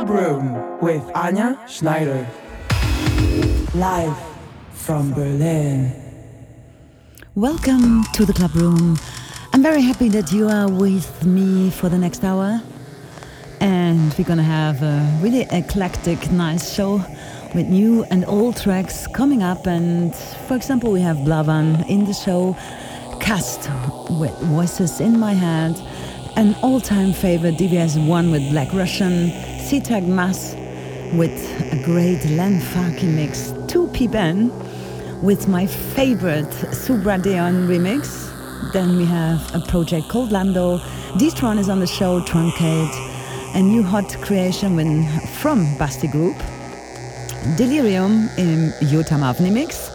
Club Room with Anja Schneider. Live from Berlin. Welcome to the Club Room. I'm very happy that you are with me for the next hour. And we're gonna have a really eclectic, nice show with new and old tracks coming up. And for example, we have Blawan in the show, Cast with Voices in My Head, an all time favorite DVS one with Black Russian, Sitag Mas with a great Len Faki mix, 2P Ben with my favorite Subra Deon remix. Then we have a project called Lando. D-Tron is on the show, Truncate, a new hot creation when, from Basti Grub. Delirium in Jutta Mavni mix.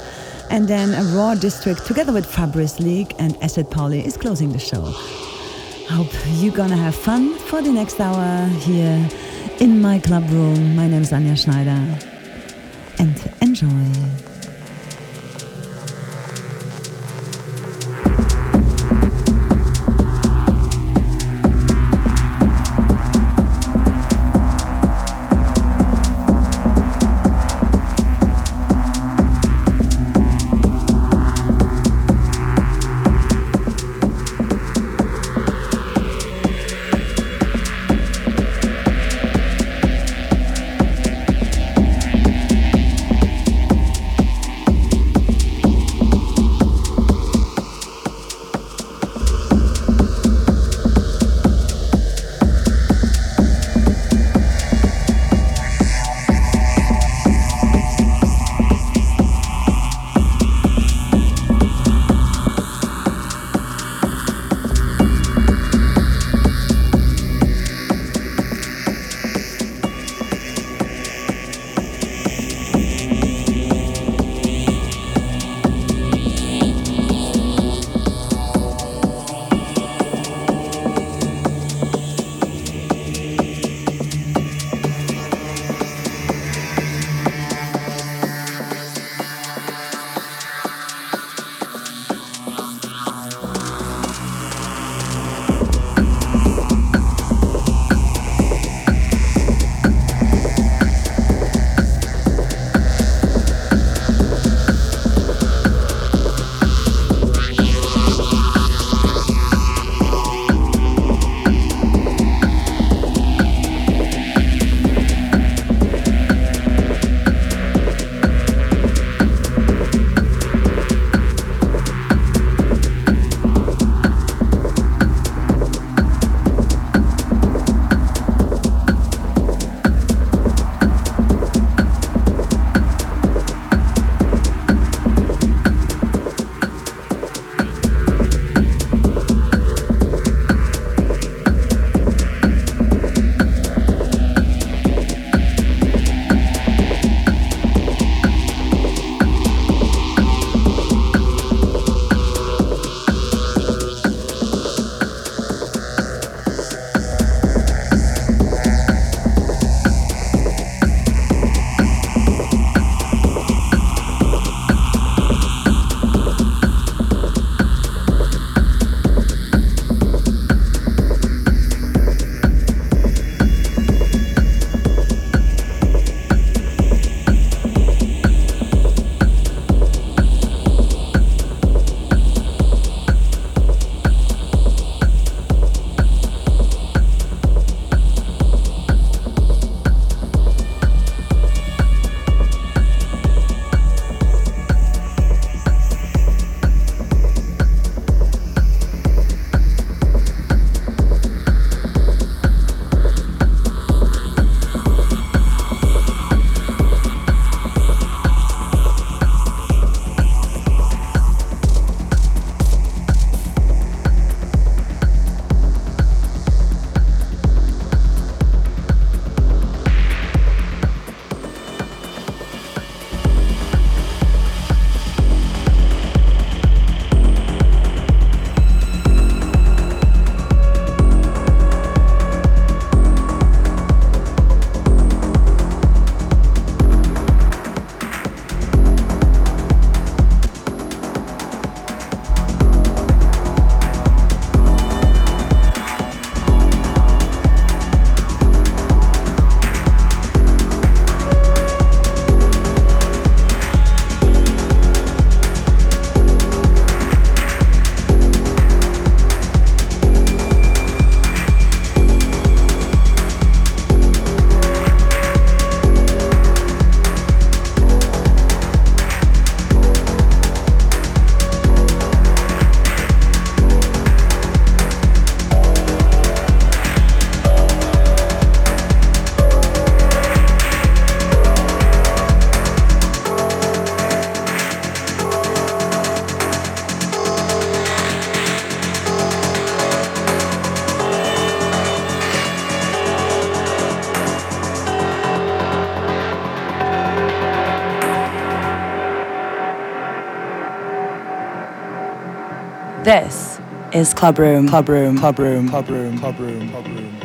And then a Raw District together with Fabrice Lig and Acid Pauli is closing the show. Hope you're gonna have fun for the next hour here in my club room. My name is Anja Schneider. And enjoy. This is Club Room, Club Room, Club Room, Club Room, Club Room, Club Room. Vous êtes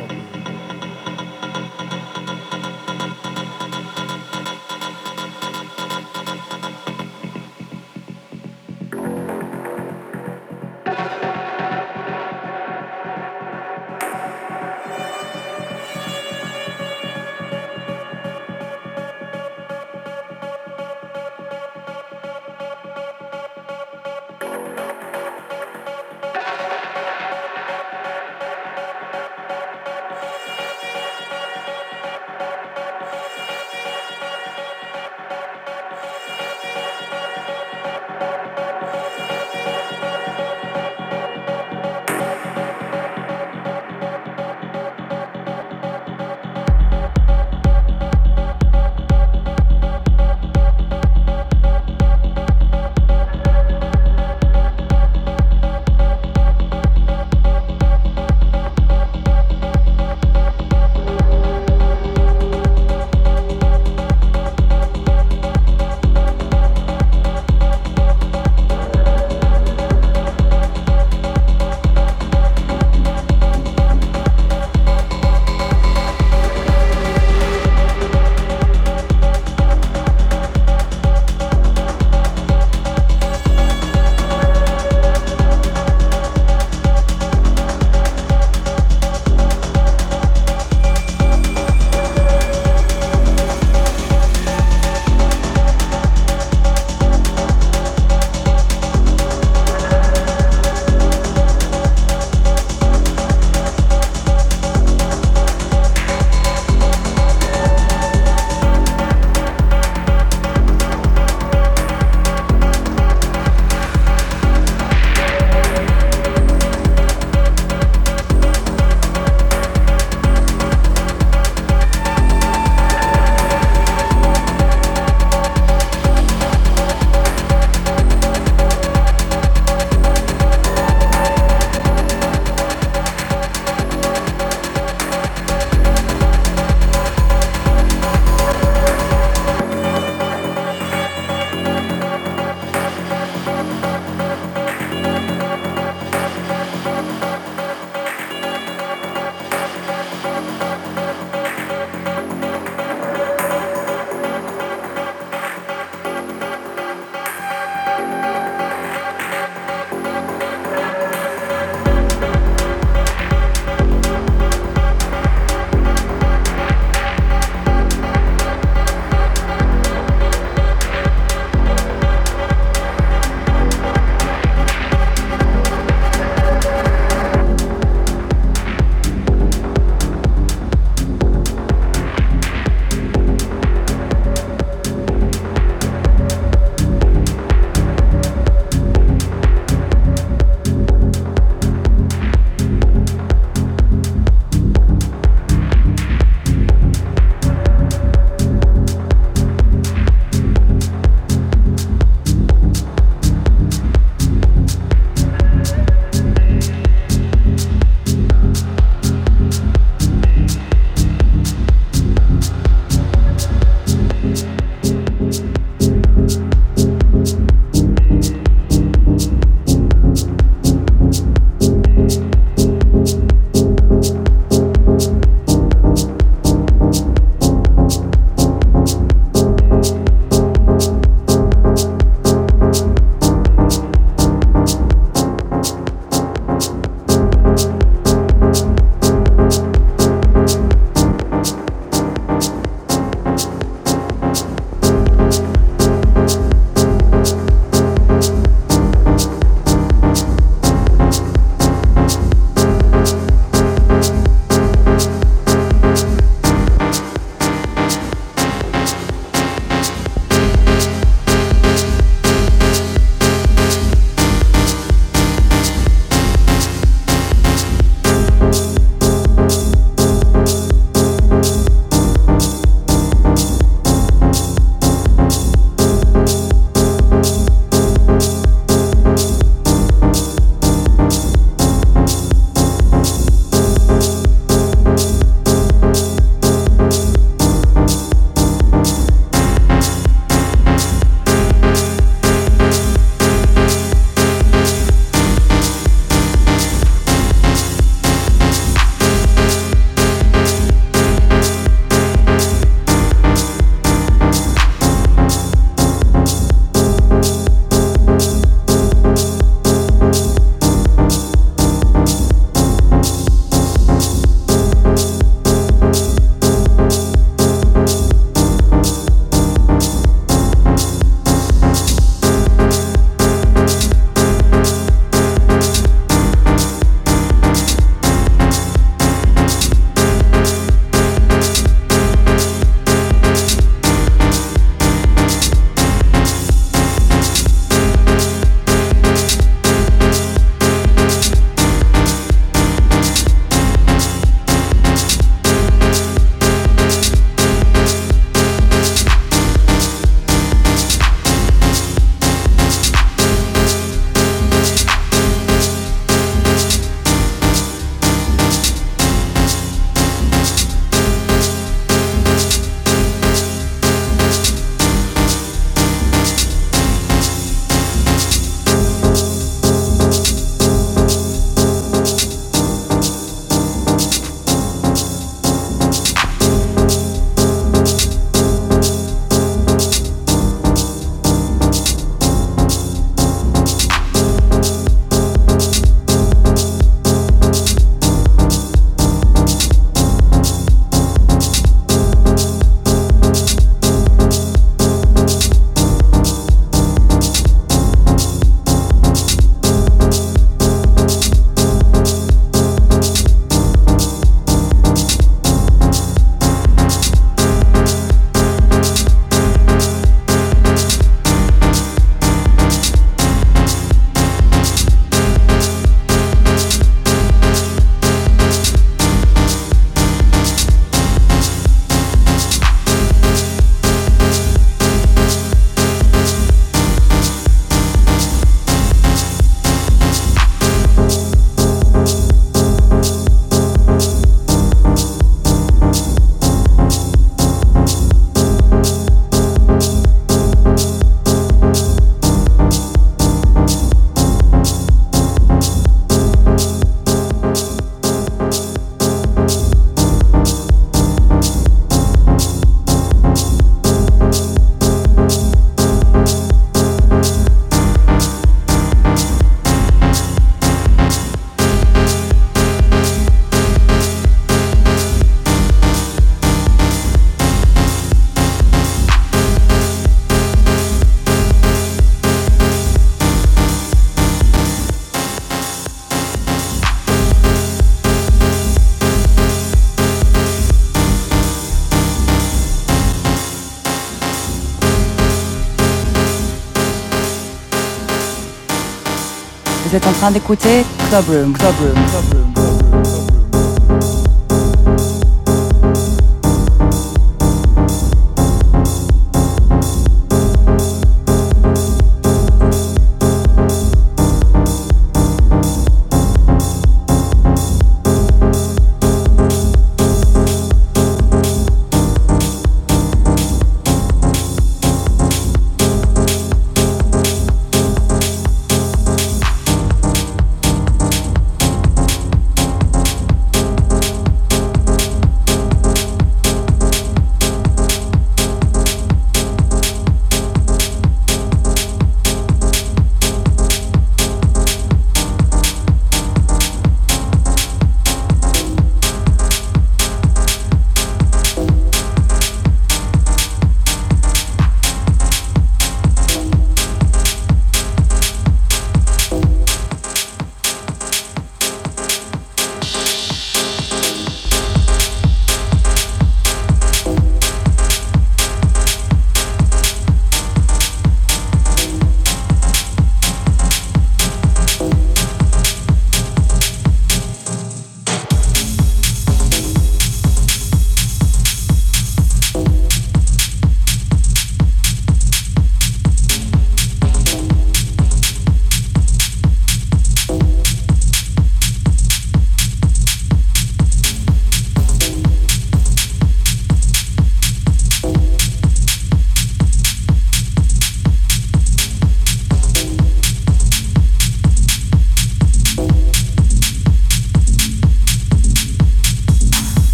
train d'écouter Club Room, Club Room, Club Room.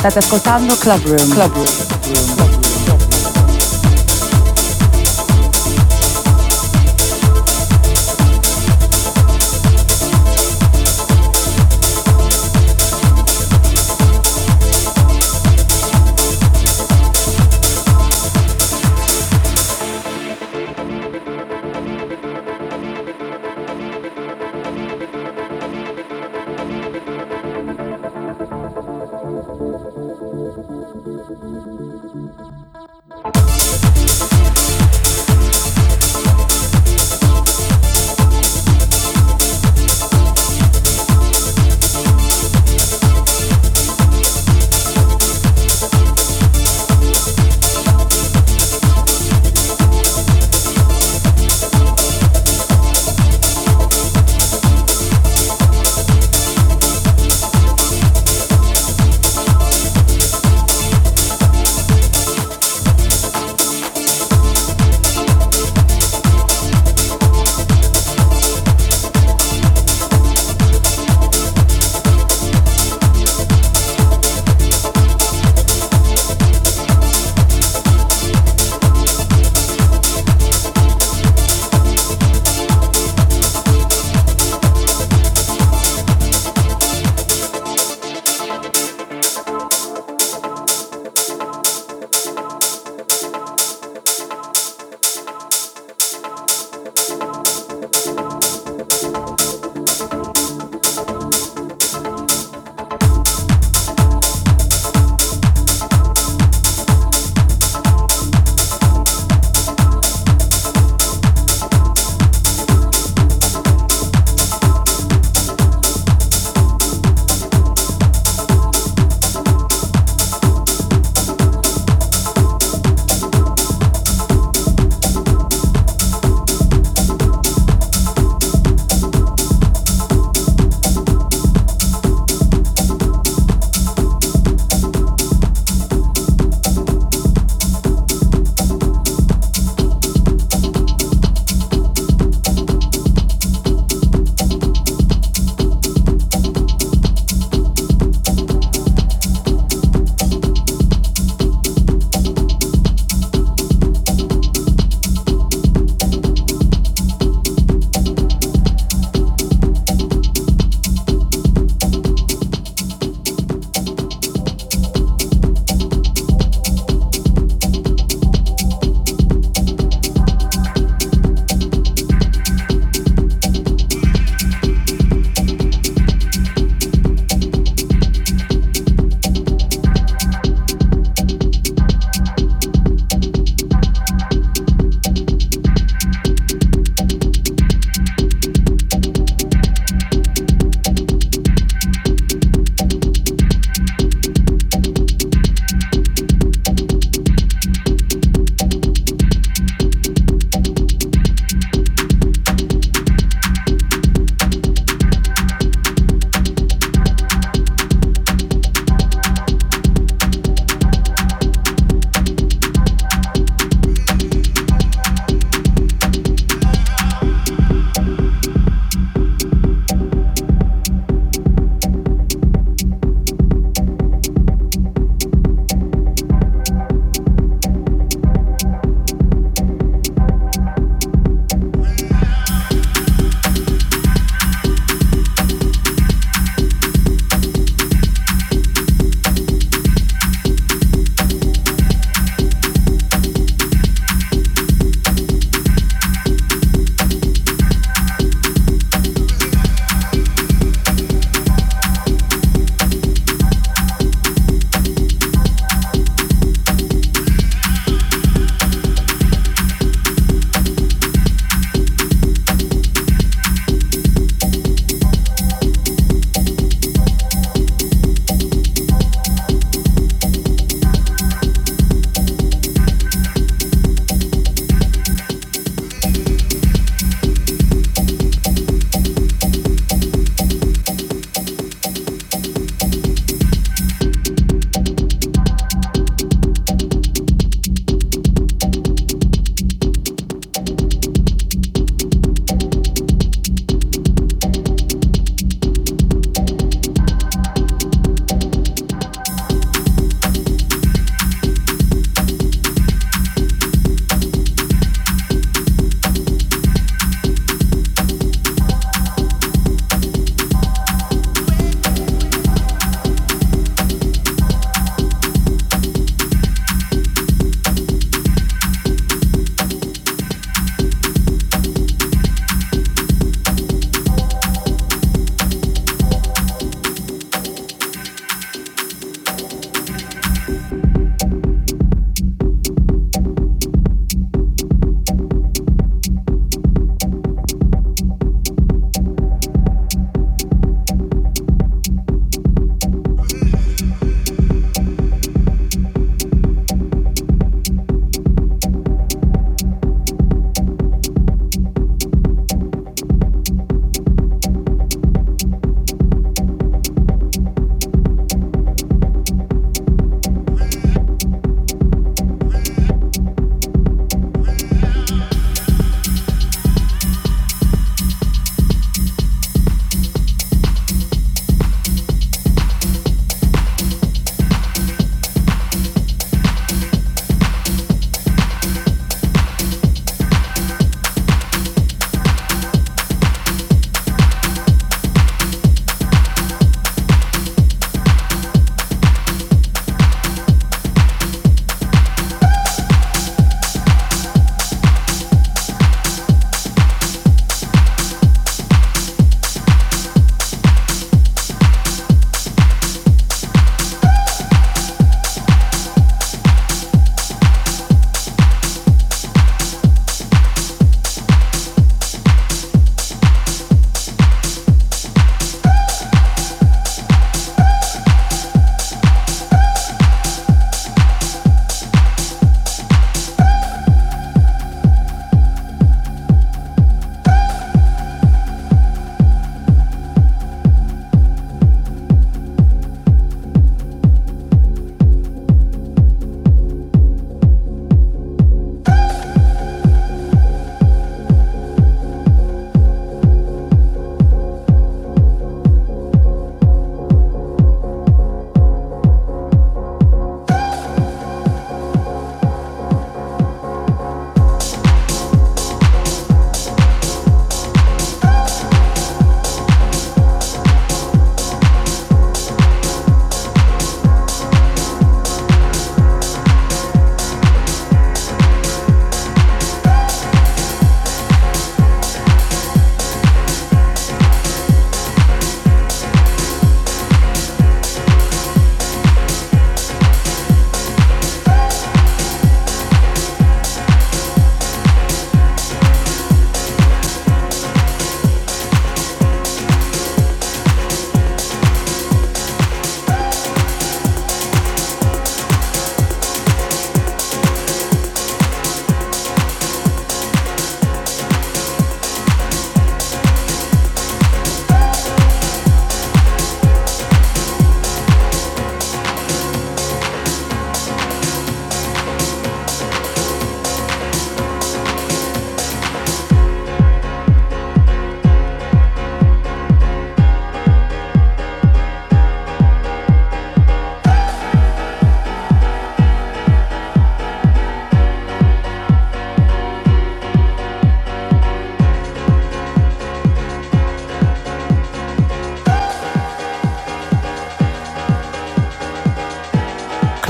State ascoltando Club Room. Club Room.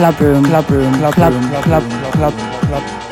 Club room, club room, club room, club club club club.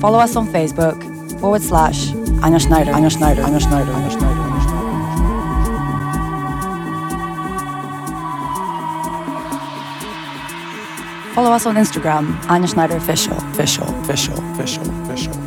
Follow us on Facebook forward slash Anja Schneider, Anja Schneider, Anja Schneider, Anja Schneider. Follow us on Instagram, Anja Schneider Official, Official, Official, Official, Official.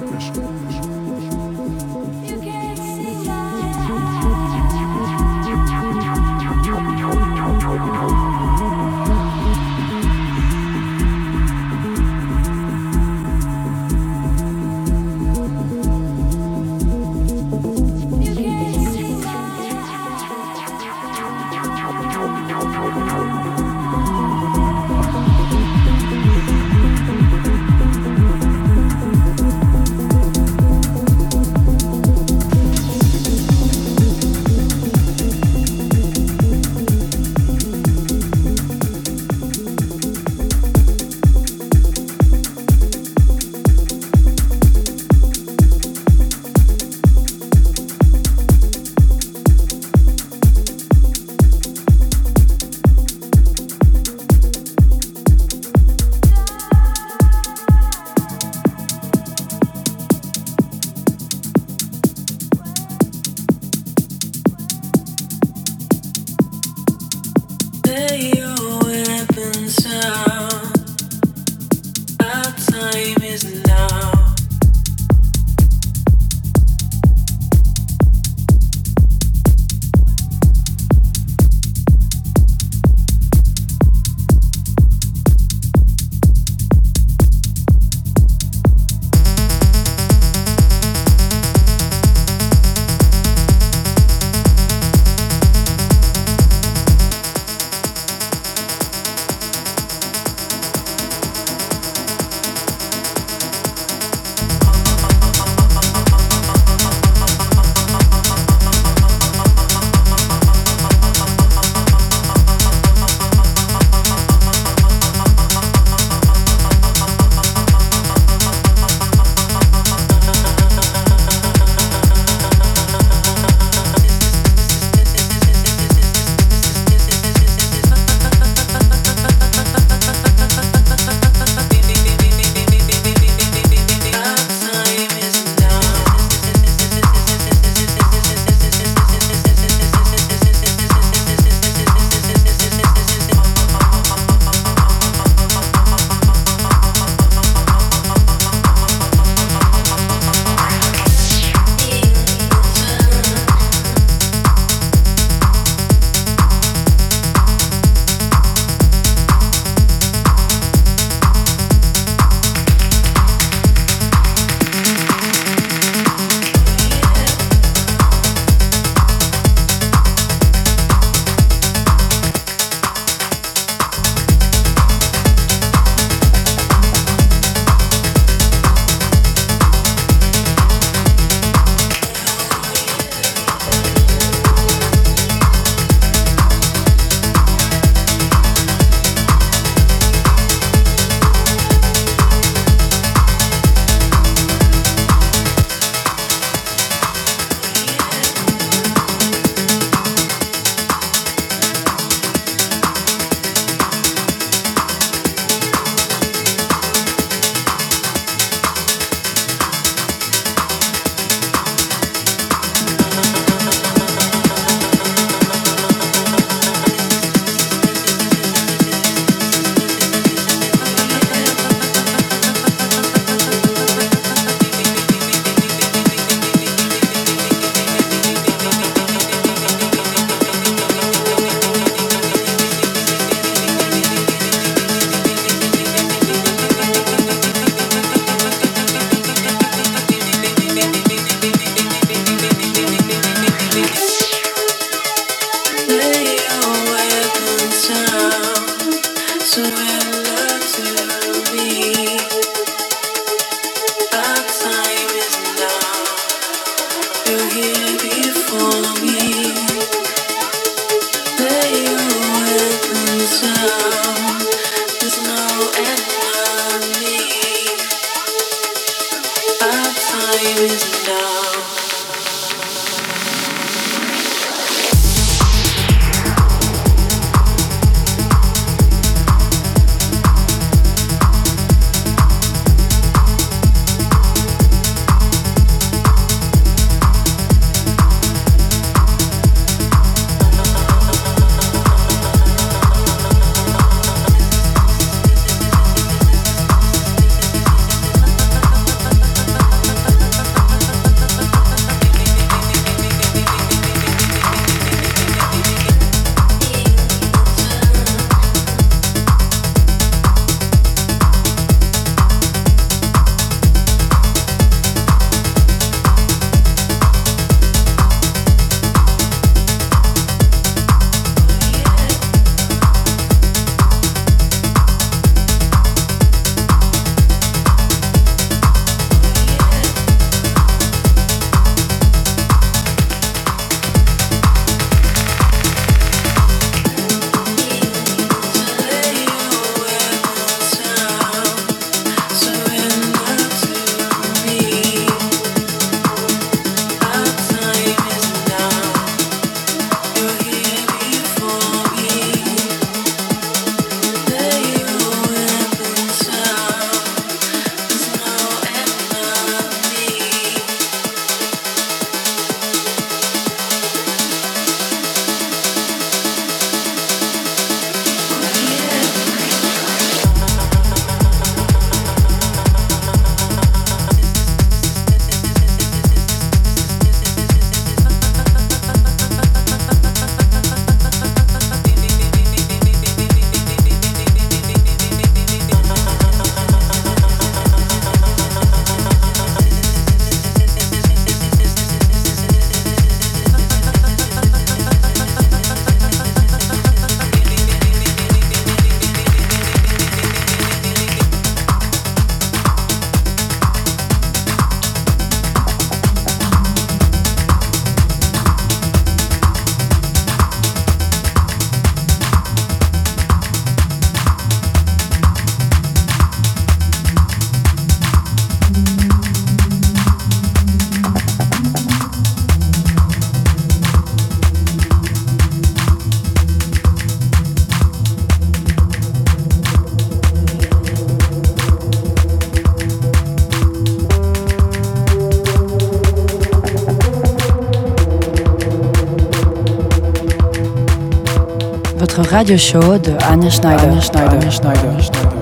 Radio show de Anja Schneider. Anja Schneider.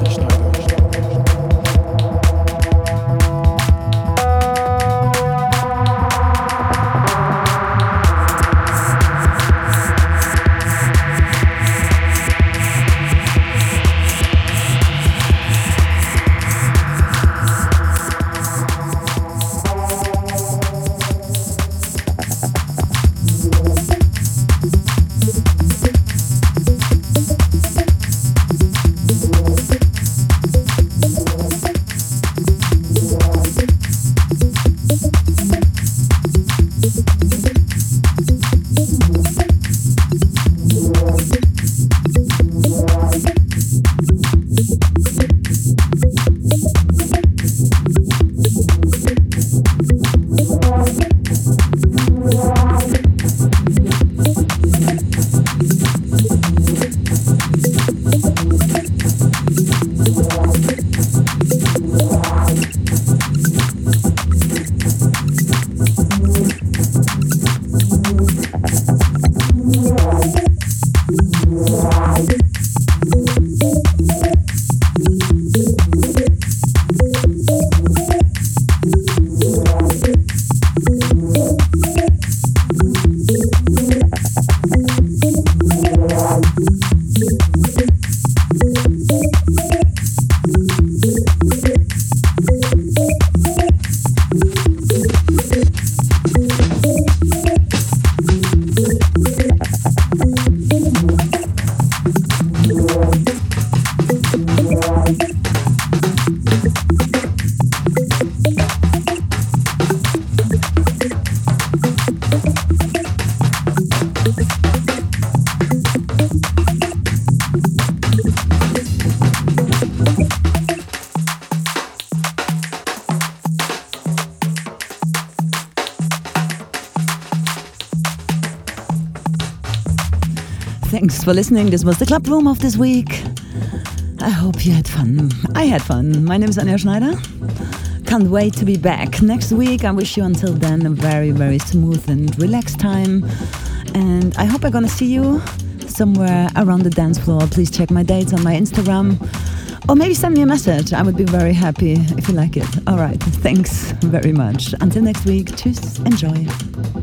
Thanks for listening. This was the club room of this week. I hope you had fun. I had fun. My name is Anja Schneider. Can't wait to be back next week. I wish you until then a very, very smooth and relaxed time. And I hope I'm gonna see you somewhere around the dance floor. Please check my dates on my Instagram. Or maybe send me a message. I would be very happy if you like it. All right. Thanks very much. Until next week. Tschüss. Enjoy.